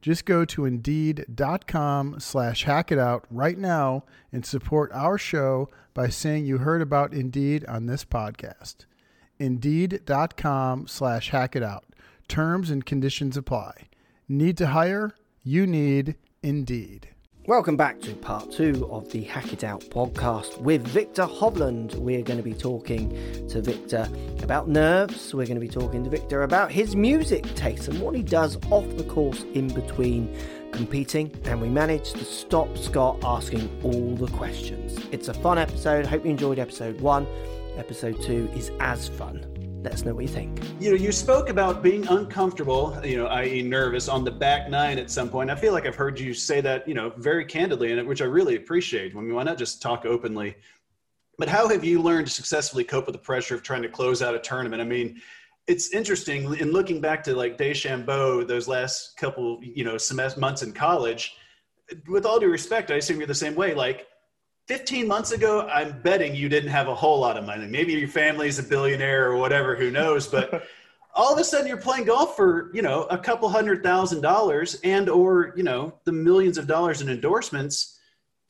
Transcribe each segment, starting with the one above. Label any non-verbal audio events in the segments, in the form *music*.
Just go to Indeed.com slash hack it out right now and support our show by saying you heard about Indeed on this podcast. Indeed.com slash hack it out. Terms and conditions apply. Need to hire? You need Indeed. Welcome back to part two of the Hack It Out podcast with Viktor Hovland. We're going to be talking to Viktor about nerves. We're going to be talking to Viktor about his music taste and what he does off the course in between competing. And we managed to stop Scott asking all the questions. It's a fun episode. Hope you enjoyed episode one. Episode two is as fun. Let us know what you think. You know, you spoke about being uncomfortable, you know, i.e., nervous on the back nine at some point. I feel like I've heard you say that, you know, very candidly, and which I really appreciate. I mean, why not just talk openly? But how have you learned to successfully cope with the pressure of trying to close out a tournament? I mean, it's interesting in looking back to like DeChambeau, those last couple, you know, semester months in college. With all due respect, I assume you're the same way. Like 15 months ago, I'm betting you didn't have a whole lot of money. Maybe your family's a billionaire or whatever, who knows? But *laughs* all of a sudden you're playing golf for, you know, a couple hundred thousand dollars and or, you know, the millions of dollars in endorsements.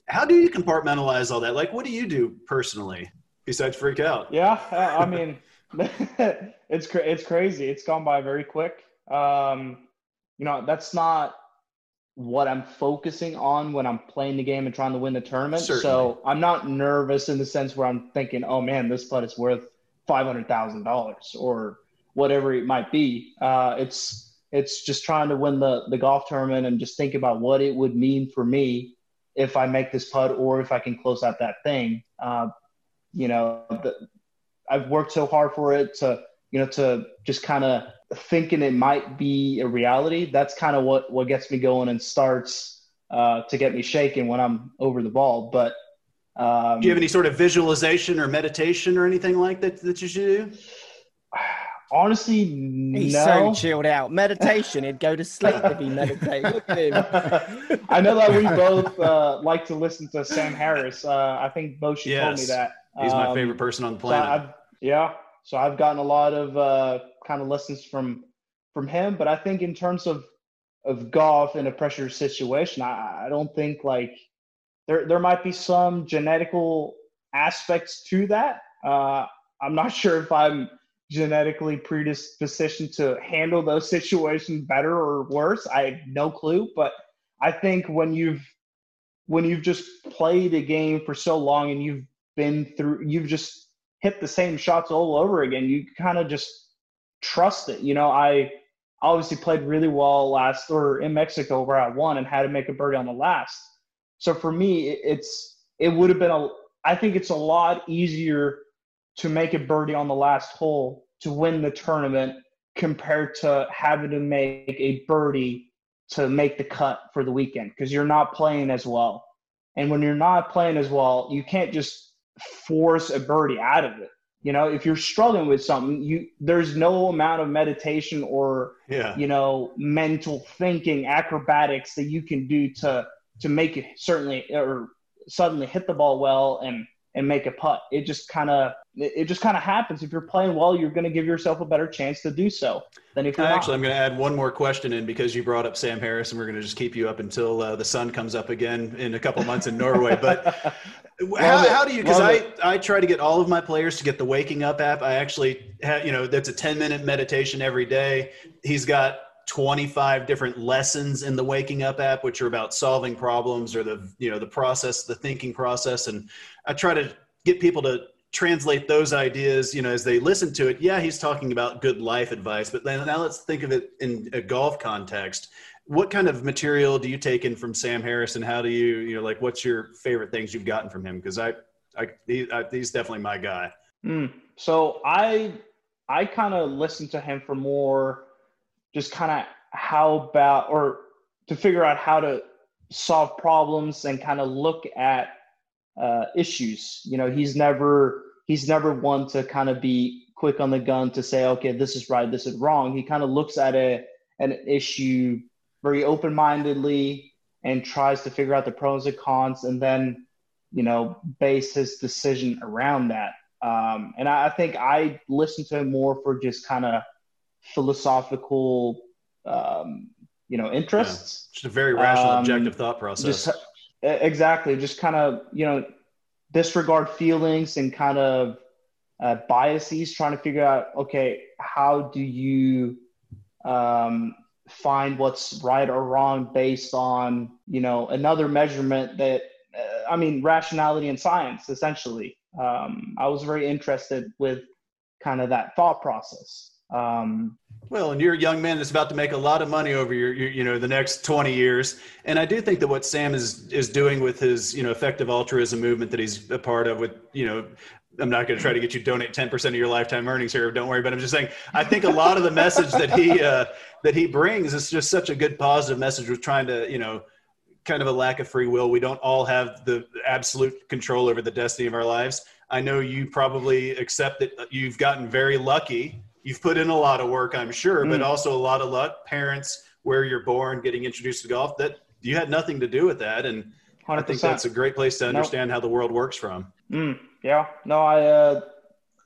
How do you compartmentalize all that? Like, what do you do personally besides freak out? Yeah, I mean, *laughs* it's it's crazy. It's gone by very quick. Um, you know, that's not what I'm focusing on when I'm playing the game and trying to win the tournament. Certainly. So I'm not nervous in the sense where I'm thinking, oh man, this putt is worth five hundred thousand dollars or whatever it might be. Uh, it's it's just trying to win the the golf tournament and just think about what it would mean for me if I make this putt or if I can close out that thing. Uh, you know, the, I've worked so hard for it to you know to just kind of thinking it might be a reality, that's kind of what what gets me going and starts uh, to get me shaking when I'm over the ball. But um, do you have any sort of visualization or meditation or anything like that that you should do? Honestly, He's no. so chilled out. Meditation, he'd go to sleep if he meditated. Look at him. *laughs* I know that we both uh, like to listen to Sam Harris. Uh, I think Boshi yes. told me that. He's my favorite um, person on the planet. So yeah, so I've gotten a lot of uh, kind of lessons from from him. But I think in terms of of golf in a pressure situation, I, I don't think like there there might be some genetical aspects to that. Uh, I'm not *laughs* sure if I'm genetically predispositioned to handle those *laughs* situations better or worse. I have no clue, but I think when you've when you've just played a game for so long and you've been through you've just hit the same shots all over again, you kind of just trust it. You know, I obviously played really well last or in Mexico where I won and had to make a birdie on the last. So for me, it's it would have been a. I think it's a lot easier to make a birdie on the last hole to win the tournament compared to having to make a birdie to make the cut for the weekend because you're not playing as well. And when you're not playing as well, you can't just force a birdie out of it. You know, if you're struggling with something, you there's no amount of meditation or yeah. you know mental thinking, acrobatics that you can do to to make it certainly or suddenly hit the ball well and and make a putt. It just kind of it just kind of happens. If you're playing well, you're going to give yourself a better chance to do so than if you're actually. Not. I'm going to add one more question in because you brought up Sam Harris, and we're going to just keep you up until uh, the sun comes up again in a couple months in Norway. But *laughs* how, how do you? Because I I try to get all of my players to get the Waking Up app. I actually have you know that's a 10 minute meditation every day. He's got 25 different lessons in the waking up app which are about solving problems or the you know the process the thinking process and i try to get people to translate those ideas you know as they listen to it yeah he's talking about good life advice but then now let's think of it in a golf context. What kind of material do you take in from sam harris and how do you you know like what's your favorite things you've gotten from him? Because I, I, he, I he's definitely my guy. Mm. so i i kind of listen to him for more just kind of how about or to figure out how to solve problems and kind of look at uh, issues. You know, he's never he's never one to kind of be quick on the gun to say, okay, this is right, this is wrong. He kind of looks at a an issue very open mindedly and tries to figure out the pros and cons, and then you know base his decision around that. Um, and I, I think I listen to him more for just kind of philosophical, um, you know, interests. Yeah. Just a very rational, um, objective thought process. Just, exactly. Just kind of, you know, disregard feelings and kind of uh, biases, trying to figure out, okay, how do you um, find what's right or wrong based on, you know, another measurement that, uh, I mean, rationality and science, essentially. Um, I was very interested with kind of that thought process. Um, well, and you're a young man that's about to make a lot of money over your, your, you know, the next 20 years. And I do think that what Sam is is doing with his, you know, effective altruism movement that he's a part of with, you know, I'm not going to try to get you to donate 10% of your lifetime earnings here. Don't worry. But I'm just saying, I think a lot of the message that he, uh, that he brings is just such a good positive message with trying to, you know, kind of a lack of free will. We don't all have the absolute control over the destiny of our lives. I know you probably accept that you've gotten very lucky you've put in a lot of work, I'm sure, mm. but also a lot of luck. Parents, where you're born, getting introduced to golf, that you had nothing to do with that. And 100%. I think that's a great place to understand nope. how the world works from. Mm, yeah, no, I, uh,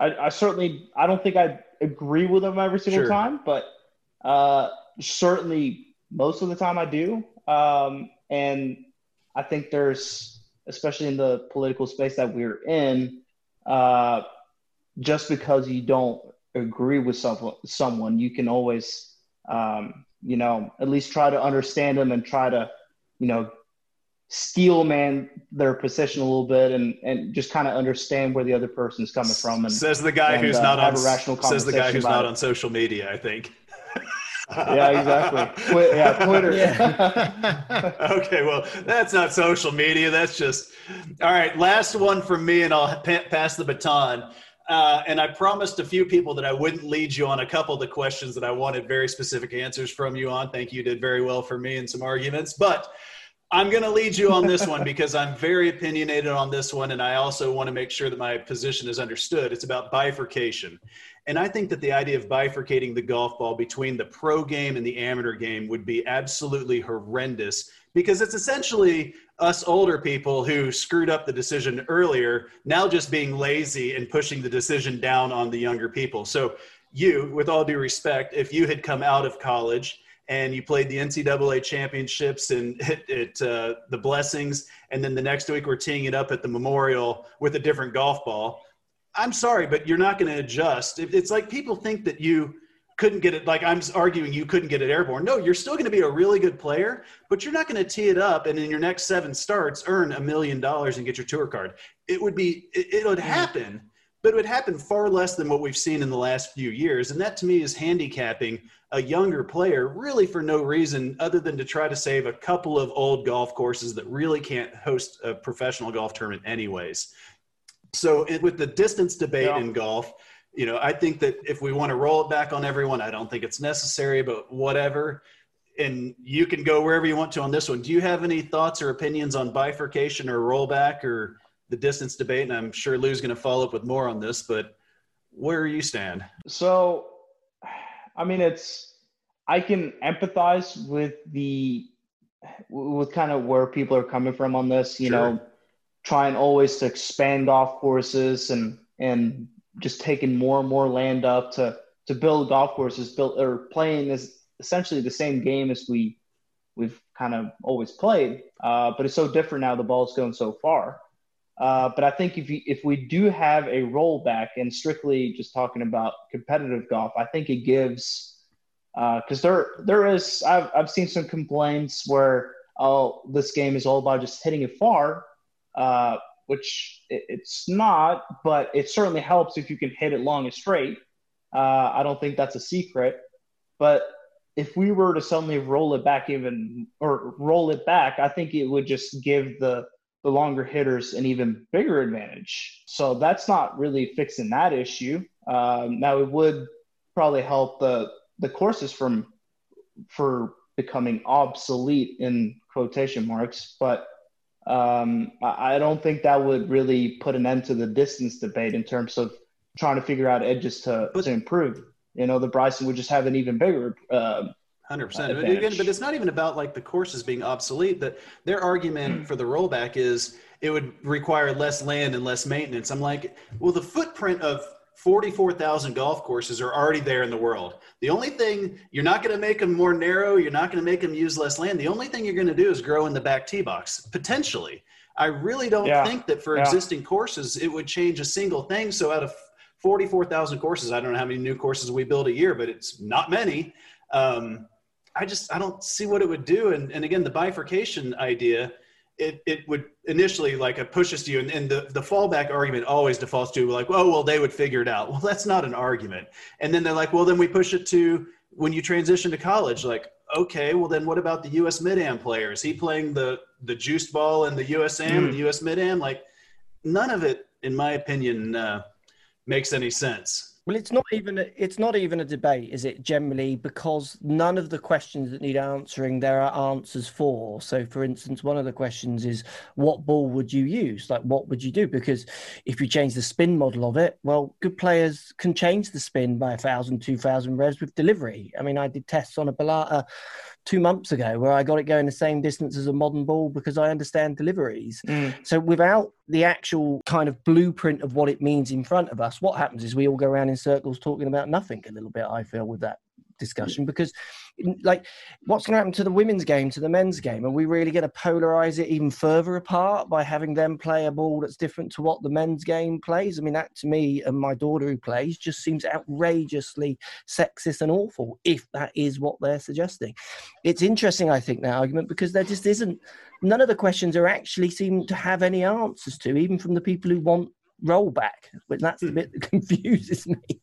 I, I, certainly, I don't think I agree with them every single sure. time, but uh, certainly most of the time I do. Um, and I think there's, especially in the political space that we're in, uh, just because you don't agree with someone, someone you can always, um, you know, at least try to understand them and try to, you know, steel man their position a little bit and and just kind of understand where the other person's coming from. And says the guy and, who's uh, not on says the guy who's not it. on social media. I think. *laughs* yeah, exactly. Twi- yeah, Twitter. Yeah. *laughs* okay, well, that's not social media. That's just all right. Last one from me, and I'll pa- pass the baton. Uh, and I promised a few people that I wouldn't lead you on a couple of the questions that I wanted very specific answers from you on. Thank you, you did very well for me in some arguments. But I'm going to lead you on this one *laughs* because I'm very opinionated on this one. And I also want to make sure that my position is understood. It's about bifurcation. And I think that the idea of bifurcating the golf ball between the pro game and the amateur game would be absolutely horrendous because it's essentially us older people who screwed up the decision earlier now just being lazy and pushing the decision down on the younger people. So, you, with all due respect, if you had come out of college and you played the NCAA championships and *laughs* hit, hit uh, the blessings, and then the next week we're teeing it up at the Memorial with a different golf ball. I'm sorry, but you're not going to adjust. It's like people think that you couldn't get it like i'm arguing you couldn't get it airborne. No you're still going to be a really good player but you're not going to tee it up and in your next seven starts earn a million dollars and get your tour card. It would be it, it would mm. happen but it would happen far less than what we've seen in the last few years and that to me is handicapping a younger player really for no reason other than to try to save a couple of old golf courses that really can't host a professional golf tournament anyways. So it, with the distance debate yeah. in golf you know, I think that if we want to roll it back on everyone, I don't think it's necessary, but whatever. And you can go wherever you want to on this one. Do you have any thoughts or opinions on bifurcation or rollback or the distance debate? And I'm sure Lou's going to follow up with more on this, but where you stand? So, I mean, it's, I can empathize with the, with kind of where people are coming from on this, you sure. know, trying always to expand off courses and, and just taking more and more land up to to build golf courses, built or playing is essentially the same game as we we've kind of always played. Uh, but it's so different now. The ball's going so far. Uh, but I think if you, if we do have a rollback and strictly just talking about competitive golf, I think it gives because uh, there there is I've I've seen some complaints where oh this game is all about just hitting it far, uh, which it's not, but it certainly helps if you can hit it long and straight. Uh, I don't think that's a secret, but if we were to suddenly roll it back even or roll it back, I think it would just give the the longer hitters an even bigger advantage. So that's not really fixing that issue. Um, now it would probably help the the courses from for becoming obsolete in quotation marks, but um, I, I don't think that would really put an end to the distance debate in terms of trying to figure out edges to, to improve. You know, the Bryson would just have an even bigger uh, Hundred percent. Again, but it's not even about like the courses being obsolete. That their argument for the rollback is it would require less land and less maintenance. I'm like, well, the footprint of 44,000 golf courses are already there in the world. The only thing you're not going to make them more narrow. You're not going to make them use less land. The only thing you're going to do is grow in the back tee box potentially. I really don't yeah. think that for yeah. existing courses it would change a single thing. So out of 44,000 courses, I don't know how many new courses we build a year, but it's not many. Um, I just I don't see what it would do. And and again, the bifurcation idea, it it would initially like it pushes to you, and, and the the fallback argument always defaults to like, oh well, they would figure it out. *laughs* Well, that's not an argument. And then they're like, well, then we push it to when you transition to college, like, okay, well then what about the U.S. Mid Am player? Is he playing the the juiced ball and the USAM mm. and the U.S. Mid Am? Like, none of it, in my opinion, uh, makes any sense. Well, it's not even a, it's not even a debate, is it? Generally, because none of the questions that need answering there are answers for. So, for instance, one of the questions is, "What ball would you use? Like, what would you do?" Because if you change the spin model of it, well, good players can change the spin by a thousand, two thousand revs with delivery. I mean, I did tests on a Balata two months ago where I got it going the same distance as a modern ball because I understand deliveries. Mm. So without the actual kind of blueprint of what it means in front of us, what happens is we all go around in circles talking about nothing a little bit, I feel, with that discussion because like what's going to happen to the women's game to the men's game? Are we really going to polarize it even further apart by having them play a ball that's different to what the men's game plays? I mean that to me and my daughter who plays just seems outrageously sexist and awful if that is what they're suggesting. It's interesting i think that argument because there just isn't none of the questions are actually seem to have any answers to even from the people who want rollback, but that's the hmm. bit that *laughs* confuses me.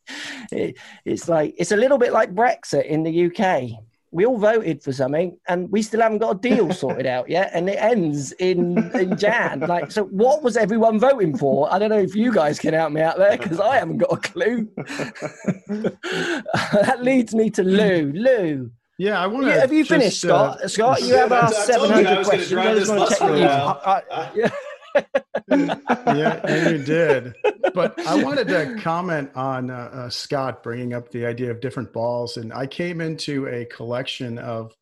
It, it's like it's a little bit like Brexit in the UK. We all voted for something, and we still haven't got a deal *laughs* sorted out yet, and it ends in in Jan. Like, so what was everyone voting for? I don't know if you guys can help me out there because I haven't got a clue. *laughs* that leads me to Lou. Lou. Yeah, I want to. Yeah, have you just, finished, Scott? Uh, Scott, you have our seven hundred questions. I to check you. I, I, yeah yeah, you did. But *laughs* I wanted to comment on uh, uh, Scott bringing up the idea of different balls. And I came into a collection of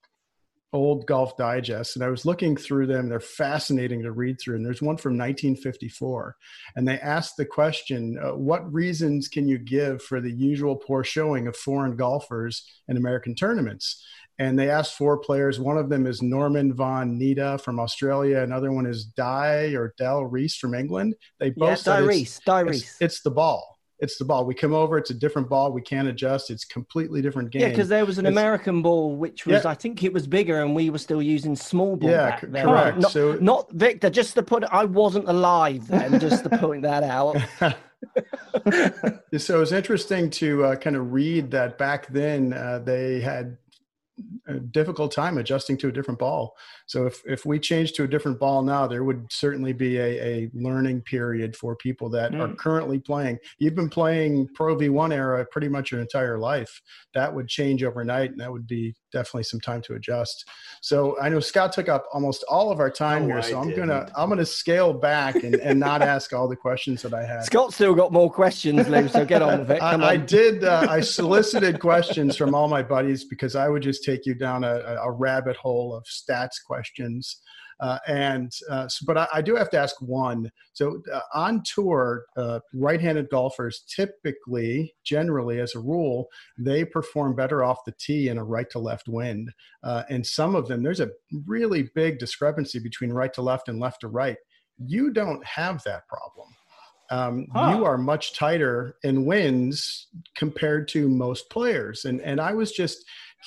old golf digests and I was looking through them. They're fascinating to read through. And there's one from 1954. And they asked the question uh, What reasons can you give for the usual poor showing of foreign golfers in American tournaments? And they asked four players. One of them is Norman von Nida from Australia. Another one is Di or Del Reese from England. They both yeah, Dai Rees. Dai Rees. It's, it's, the ball. It's the ball. We come over. It's a different ball. We can't adjust. It's completely different game. Yeah, because there was an it's, American ball which was, yeah. I think it was bigger, and we were still using small ball. Yeah, correct. Not, so, not Viktor. Just to put, I wasn't alive then. just to *laughs* point that out. *laughs* so it's interesting to uh, kind of read that back then uh, they had a difficult time adjusting to a different ball. So if, if we change to a different ball now, there would certainly be a, a learning period for people that mm. are currently playing. You've been playing Pro V1 era pretty much your entire life. That would change overnight, and that would be definitely some time to adjust. So I know Scott took up almost all of our time oh, here, so I I'm didn't. gonna I'm gonna scale back and, and not *laughs* ask all the questions that I had. Scott still got more questions, Lou. So get on with it. I, I, did. Uh, I *laughs* solicited questions from all my buddies because I would just take you down a, a rabbit hole of stats questions. Uh, and uh, so, but I, I, do have to ask one. So uh, on tour, uh, right-handed golfers typically, generally, as a rule, they perform better off the tee in a right-to-left wind. Uh, and some of them, there's a really big discrepancy between right to left and left to right. You don't have that problem. Um, huh. You are much tighter in winds compared to most players, and and I was just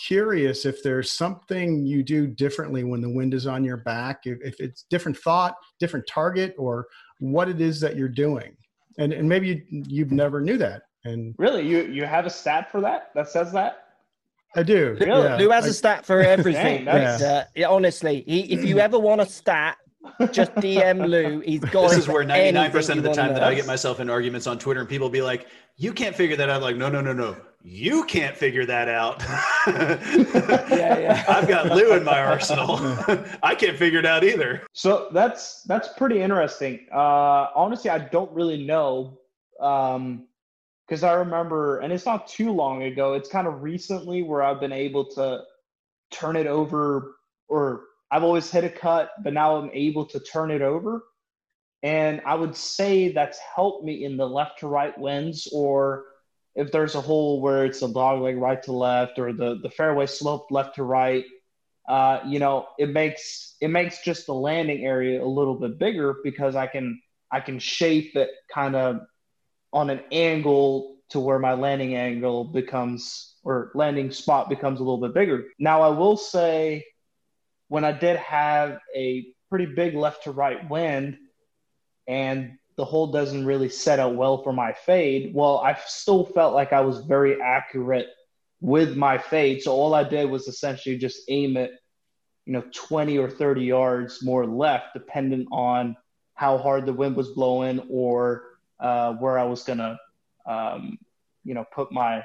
curious if there's something you do differently when the wind is on your back, if, if it's different thought, different target, or what it is that you're doing. And, and maybe you, you've never knew that. And really, you, you have a stat for that that says that? I do. Really? Yeah. Lou has I- a stat for *laughs* everything. Dang, But, uh, yeah, honestly, he, if you ever want a stat, just *laughs* DM Lou. He's got This is where 99% of the time that I get myself in arguments on Twitter and people be like, you can't figure that out. Like, no, no, no, no. You can't figure that out. *laughs* Yeah, yeah. I've got Lou in my arsenal. *laughs* I can't figure it out either. So that's that's pretty interesting. Uh, honestly, I don't really know because I remember, and it's not too long ago. It's kind of recently where I've been able to turn it over, or I've always hit a cut, but now I'm able to turn it over. And I would say that's helped me in the left to right winds, or if there's a hole where it's a dog leg right to left, or the the fairway sloped left to right uh, you know, it makes it makes just the landing area a little bit bigger because I can I can shape it kind of on an angle to where my landing angle becomes or landing spot becomes a little bit bigger. Now I will say when I did have a pretty big left to right wind and the hole doesn't really set out well for my fade, well, I still felt like I was very accurate with my fade. So all I did was essentially just aim it, you know, 20 or 30 yards more left, depending on how hard the wind was blowing or uh, where I was going to, um, you know, put my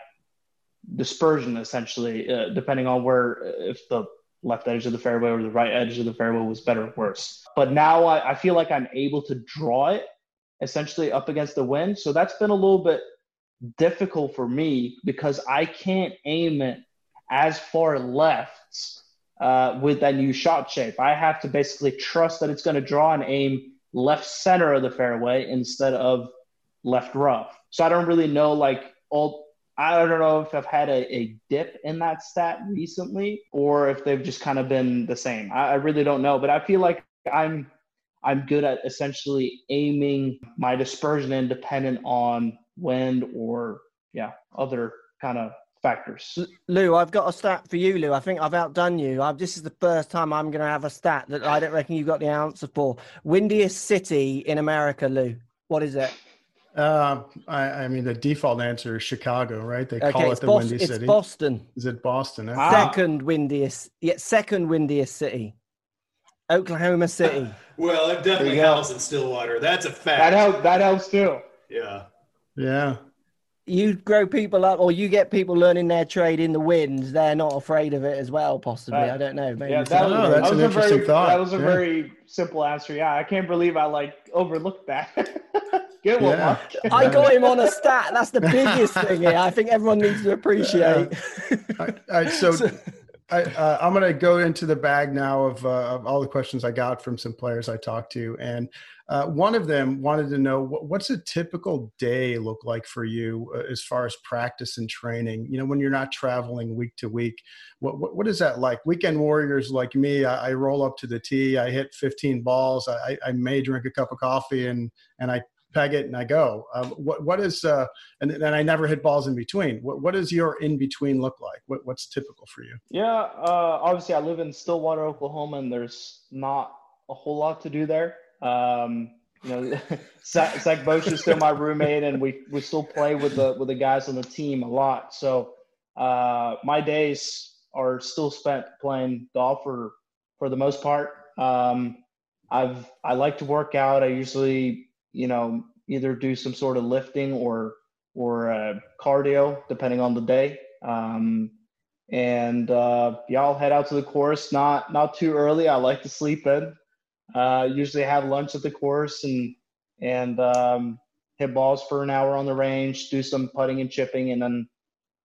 dispersion essentially, uh, depending on where, if the left edge of the fairway or the right edge of the fairway was better or worse. But now I, I feel like I'm able to draw it essentially up against the wind. So that's been a little bit difficult for me because I can't aim it as far left uh, with that new shot shape. I have to basically trust that it's going to draw and aim left center of the fairway instead of left rough. So I don't really know like all. I don't know if I've had a, a dip in that stat recently or if they've just kind of been the same. I, I really don't know, but I feel like I'm I'm good at essentially aiming my dispersion independent on wind or yeah other kind of factors. Lou, I've got a stat for you, Lou. I think I've outdone you. i this is the first time I'm going to have a stat that I don't reckon you've got the answer for. Windiest city in America, Lou. What is it? Uh, I, I mean, the default answer is Chicago, right? They call it it's, the Bos- Windy it's City. Boston. Is it Boston? Ah. Second windiest, yeah, second windiest city. Oklahoma City. *laughs* Well, I've definitely There you go. housed in Stillwater. That's a fact. That fact. helps. That helps too. Yeah. Yeah. You grow people up, or you get people learning their trade in the winds. They're not afraid of it as well. Possibly, Right. I don't know. Maybe Yeah, that was, Oh, that's that was an a interesting very, thought. That was a Yeah. very simple answer. Yeah, I can't believe I like overlooked that. *laughs* Good one, Yeah. Mark. I *laughs* got him on a stat. That's the biggest thing here. I think everyone needs to appreciate. All right, all right, so I, uh, I'm going to go into the bag now of, uh, of all the questions I got from some players I talked to, and uh, one of them wanted to know what, what's a typical day look like for you uh, as far as practice and training. You know, when you're not traveling week to week, what what, what is that like? Weekend warriors like me, I, I roll up to the tee, I hit 15 balls, I, I may drink a cup of coffee, and and I peg it and I go. Um, what what is uh, and then I never hit balls in between. What what does your in between look like? What what's typical for you? Yeah, uh, obviously I live in Stillwater, Oklahoma, and there's not a whole lot to do there. Um, you know, *laughs* Zach, Zach Bosch is still my roommate, and we we still play with the with the guys on the team a lot. So uh, my days are still spent playing golf for for the most part. Um, I've I like to work out. I usually you know either do some sort of lifting or or uh, cardio depending on the day. Um, and uh, yeah, I'll head out to the course. Not not too early. I like to sleep in. Uh, usually have lunch at the course and and um, hit balls for an hour on the range. Do some putting and chipping, and then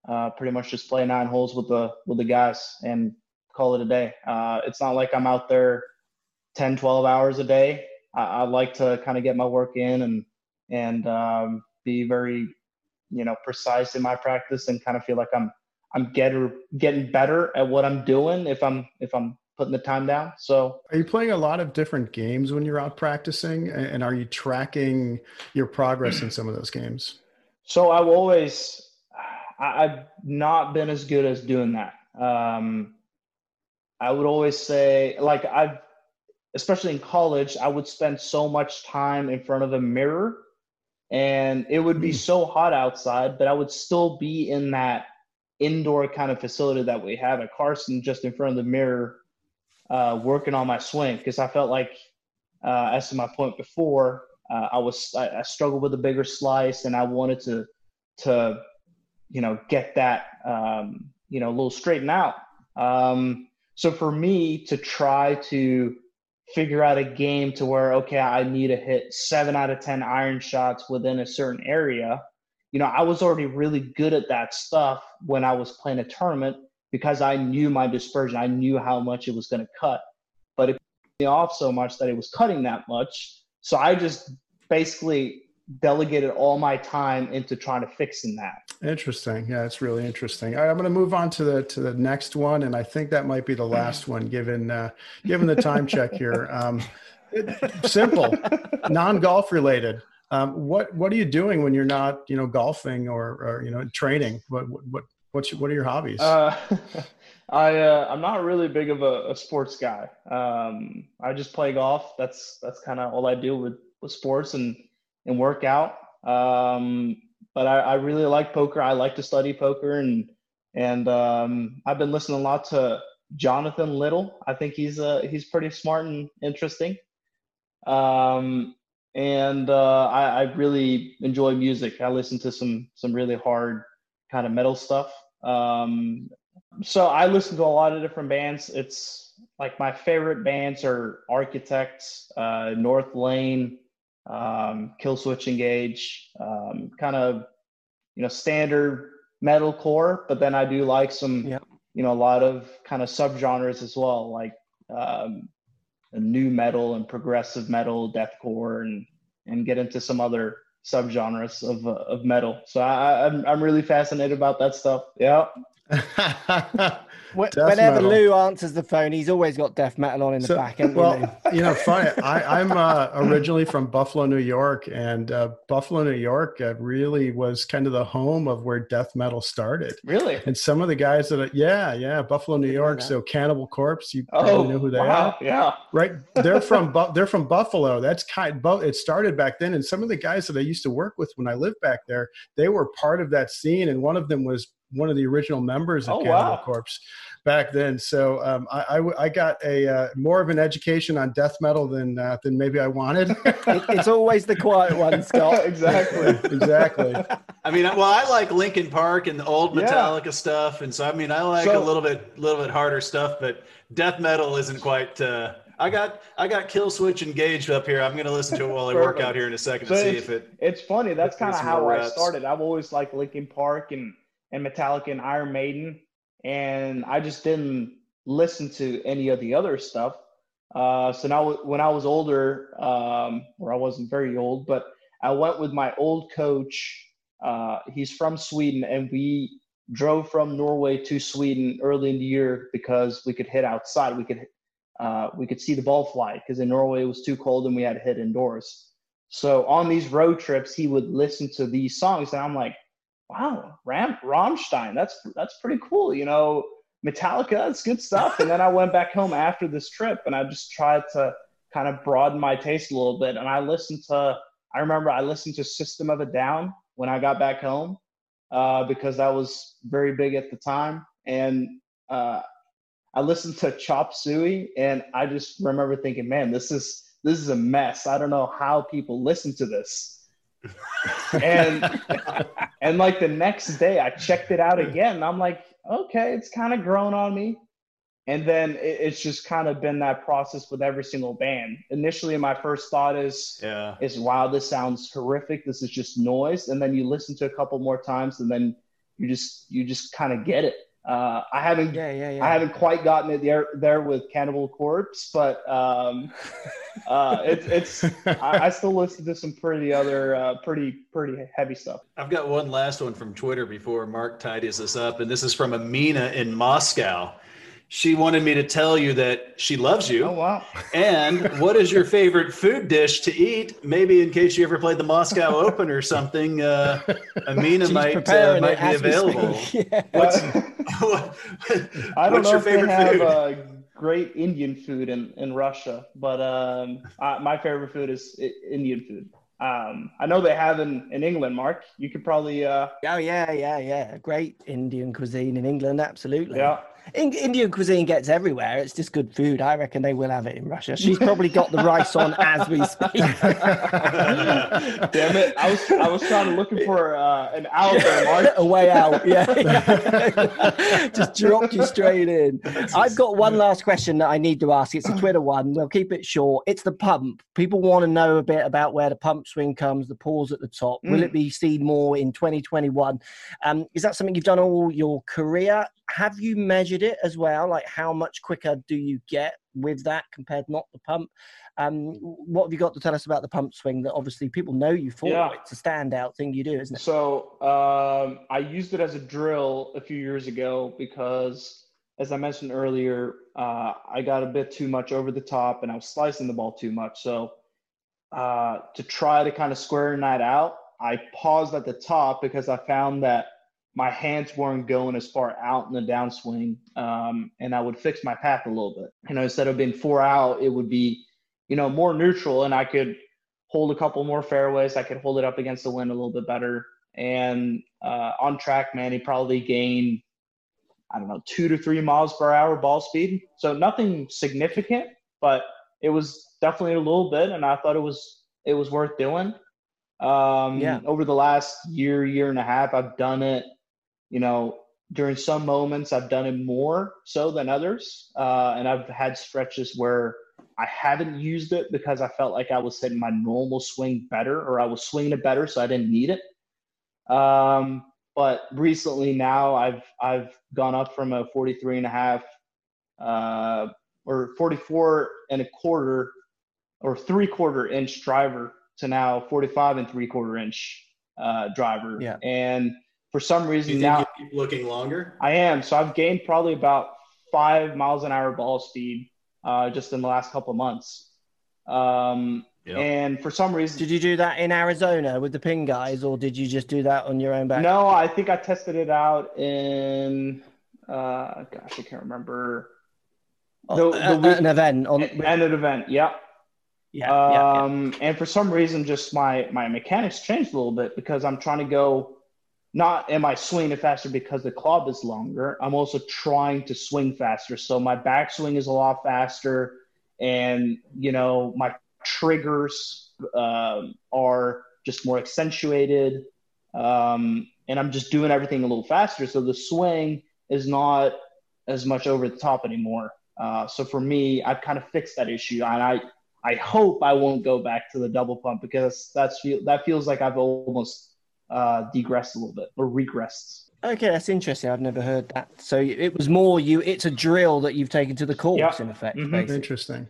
uh, pretty much just play nine holes with the with the guys and call it a day. Uh, it's not like I'm out there 10, 12 hours a day. I, I like to kind of get my work in and and um, be very you know precise in my practice and kind of feel like I'm I'm getting getting better at what I'm doing if I'm if I'm putting the time down. So Are you playing a lot of different games when you're out practicing, and and are you tracking your progress in some of those games? so I've always I, I've not been as good as doing that. Um, I would always say, like I've, especially in college, I would spend so much time in front of a mirror, and it would be mm. so hot outside, but I would still be in that indoor kind of facility that we have at Karsten, just in front of the mirror, uh, working on my swing because I felt like, uh, as to my point before, uh, I was I, I, struggled with a bigger slice, and I wanted to to you know get that um, you know a little straightened out. Um, so for me to try to figure out a game to where okay, I need to hit seven out of ten iron shots within a certain area. You know, I was already really good at that stuff when I was playing a tournament because I knew my dispersion. I knew how much it was going to cut, but it me off so much that it was cutting that much. So I just basically delegated all my time into trying to fixing that. Interesting. Yeah, it's really interesting. I'm going to move on to the to the next one, and I think that might be the last one, given uh, given the time check here. *laughs* Um, simple, non golf related. Um, what what are you doing when you're not you know golfing or, or you know training? What what what's your, what are your hobbies? Uh, *laughs* I uh, I'm not really big of a, a sports guy. Um, I just play golf. That's that's kind of all I do with with sports and and work out. Um, but I, I, really like poker. I like to study poker, and and um, I've been listening a lot to Jonathan Little. I think he's uh, he's pretty smart and interesting. Um, and uh, I, I, really enjoy music. I listen to some some really hard kind of metal stuff. Um, so I listen to a lot of different bands. It's like my favorite bands are Architects, uh, Northlane, um, Killswitch Engage, um, kind of you know standard metal core, but then I do like some yep. you know a lot of kind of subgenres as well, like um, new metal and progressive metal, deathcore, and and get into some other subgenres of uh, of metal. So I, I'm I'm really fascinated about that stuff. Yeah. *laughs* Whenever metal. Lou answers the phone, he's always got death metal on in the so, back. Well, you, know, funny. *laughs* I, am uh, originally from Buffalo, New York, and uh, Buffalo, New York uh, really was kind of the home of where death metal started. Really? And some of the guys that, are, yeah, yeah, Buffalo, New York. So Cannibal Corpse, you oh, probably know who they wow, are. Yeah. Right. They're *laughs* from they're from Buffalo. That's kind. It started back then, and some of the guys that I used to work with when I lived back there, they were part of that scene, and one of them was one of the original members of oh, Cannibal wow. Corpse back then. So um, I, I, I, got a uh, more of an education on death metal than uh, than maybe I wanted. *laughs* it's always the quiet one, Scott. *laughs* exactly, exactly. I mean, well, I like Linkin Park and the old Metallica yeah. stuff, and so I mean, I like so, a little bit, little bit harder stuff, but death metal isn't quite. Uh, I got I got Killswitch engaged up here. I'm going to listen to it while I work out here in a second so to see if it. It's funny. That's kind of how I started. I've always liked Linkin Park and and Metallica and Iron Maiden, and I just didn't listen to any of the other stuff. Uh, so now, when I was older, um, or I wasn't very old, but I went with my old coach. Uh, he's from Sweden, and we drove from Norway to Sweden early in the year because we could hit outside. We could uh, we could see the ball fly because in Norway it was too cold and we had to hit indoors. So on these road trips, he would listen to these songs, and I'm like, wow, Ram Rammstein, that's that's pretty cool. You know, Metallica, that's good stuff. And then I went back home after this trip and I just tried to kind of broaden my taste a little bit. And I listened to, I remember I listened to System of a Down when I got back home uh, because that was very big at the time. And uh, I listened to Chop Suey and I just remember thinking, man, this is this is a mess. I don't know how people listen to this and and like the next day I checked it out again. I'm like, okay, it's kind of grown on me. And then it, it's just kind of been that process with every single band. Initially, my first thought is, yeah, is wow, this sounds horrific. This is just noise. And then you listen to a couple more times, and then you just you just kind of get it. Uh, I haven't, yeah, yeah, yeah. I haven't quite gotten it there there with Cannibal Corpse, but um, *laughs* uh, it, it's I, I, still listen to some pretty other uh, pretty pretty heavy stuff. I've got one last one from Twitter before Mark tidies this up, and this is from Amina in Moscow she wanted me to tell you that she loves you. Oh wow! and what is your favorite food dish to eat? Maybe in case you ever played the Moscow *laughs* Open or something, uh, Amina She's might uh, might be available. *laughs* yeah. What's *laughs* I don't know if they have uh, great Indian food in, in Russia, but um, I, my favorite food is Indian food. Um, I know they have in, in England, Mark. You could probably. Uh... Oh yeah, yeah, yeah. Great Indian cuisine in England, absolutely. Yeah. In- Indian cuisine gets everywhere. It's just good food. I reckon they will have it in Russia. She's probably got the rice on *laughs* as we speak. Damn it! I was I was trying to looking for uh, an out there, *laughs* A way out. Yeah. *laughs* just dropped you straight in. I've got one last question that I need to ask. It's a Twitter one. We'll keep it short. It's the pump. People want to know a bit about where the pump swing comes, the pause at the top. Will mm. it be seen more in 2021? Um, is that something you've done all your career? Have you measured it as well? Like how much quicker do you get with that compared not the pump? Um, what have you got to tell us about the pump swing that obviously people know you for? Yeah. It's a standout thing you do, isn't it? So um, I used it as a drill a few years ago because, as I mentioned earlier, uh, I got a bit too much over the top and I was slicing the ball too much. So uh, to try to kind of square that out, I paused at the top because I found that my hands weren't going as far out in the downswing, um, and I would fix my path a little bit. You know, instead of being four out, it would be, you know, more neutral, and I could hold a couple more fairways. I could hold it up against the wind a little bit better. And uh, on TrackMan, he probably gained, I don't know, two to three miles per hour ball speed. So nothing significant, but it was definitely a little bit, and I thought it was it was worth doing. Um, yeah. Over the last year, year and a half, I've done it you know, during some moments I've done it more so than others. Uh, and I've had stretches where I haven't used it because I felt like I was hitting my normal swing better or I was swinging it better, so I didn't need it. Um, but recently now I've I've gone up from a 43 and a half uh, or 44 and a quarter or three quarter inch driver to now 45 and three quarter inch uh, driver. Yeah. And for some reason now looking longer. I am. So I've gained probably about five miles an hour ball speed uh, just in the last couple months. Um, yep. And for some reason, did you do that in Arizona with the PING guys, or did you just do that on your own back? No, I think I tested it out in. Uh, gosh, I can't remember. Oh, the, the uh, an event on an event. Yeah. Yeah, um, yeah, yeah. And for some reason, just my my mechanics changed a little bit because I'm trying to go not am I swinging faster because the club is longer. I'm also trying to swing faster. So my backswing is a lot faster, and you know my triggers um, are just more accentuated, um, and I'm just doing everything a little faster. So the swing is not as much over the top anymore. Uh, so for me, I've kind of fixed that issue, and I I hope I won't go back to the double pump because that's that feels like I've almost uh, degressed a little bit or regressed. Okay, that's interesting. I've never heard that. So it was more you. It's a drill that you've taken to the course, yep. in effect. Mm-hmm. Interesting.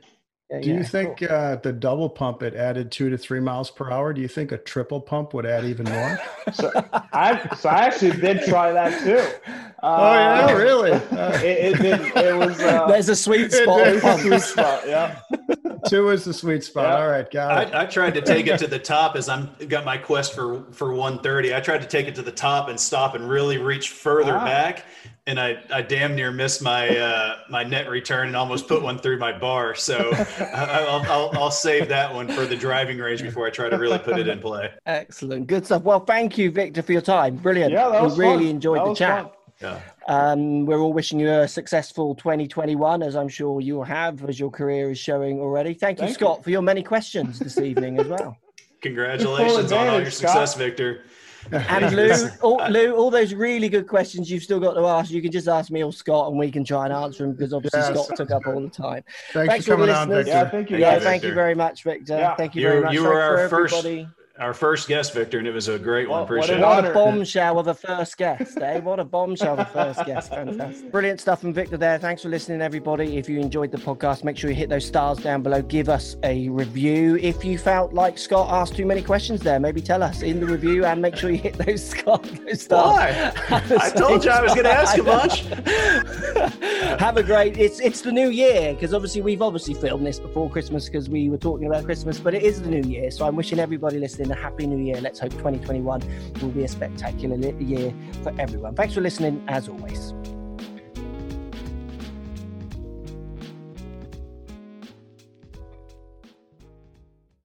Yeah, do yeah, you think cool. uh, the double pump it added two to three miles per hour? Do you think a triple pump would add even more? *laughs* so I so I actually did try that too. Uh, oh yeah, uh, really? *laughs* it, it, did, it was. Uh, *laughs* There's a sweet spot. a sweet spot. Yeah. *laughs* Two is the sweet spot. All right, got it. I, I, tried to take it to the top as I'm got my quest for for 130. I tried to take it to the top and stop and really reach further ah. back, and I, I damn near missed my uh, my net return and almost put one through my bar. So I, will I'll, I'll save that one for the driving range before I try to really put it in play. Excellent, good stuff. Well, thank you, Viktor, for your time. Brilliant. Yeah, that was we really enjoyed that the chat. Fun. Yeah. Um, we're all wishing you a successful 2021, as I'm sure you'll have, as your career is showing already. Thank you, Thank Scott, you. for your many questions this evening as well. *laughs* Congratulations on all your success, Scott. Viktor. *laughs* And Lou, *laughs* all, Lou, all those really good questions you've still got to ask, you can just ask me or Scott, and we can try and answer them because obviously yes. Scott took up all the time. Thanks, Thanks for coming on, Viktor. Yeah, thank you. Yeah, thank you very much, Viktor. Yeah. Thank you, you very much. You were our first our first guest, Viktor, and it was a great one. Appreciate what, what a bombshell of a first guest, eh? What a bombshell of a first guest. Fantastic. Brilliant stuff from Viktor there. Thanks for listening, everybody. If you enjoyed the podcast, make sure you hit those stars down below. Give us a review. If you felt like Scott asked too many questions there, maybe tell us in the review and make sure you hit those, Scott, those stars. Why? I told you I was going to ask a bunch. *laughs* Have a great, it's, it's the new year because obviously we've obviously filmed this before Christmas because we were talking about Christmas, but it is the new year. So I'm wishing everybody listening a happy new year let's hope 2021 will be a spectacular year for everyone. Thanks for listening, as always.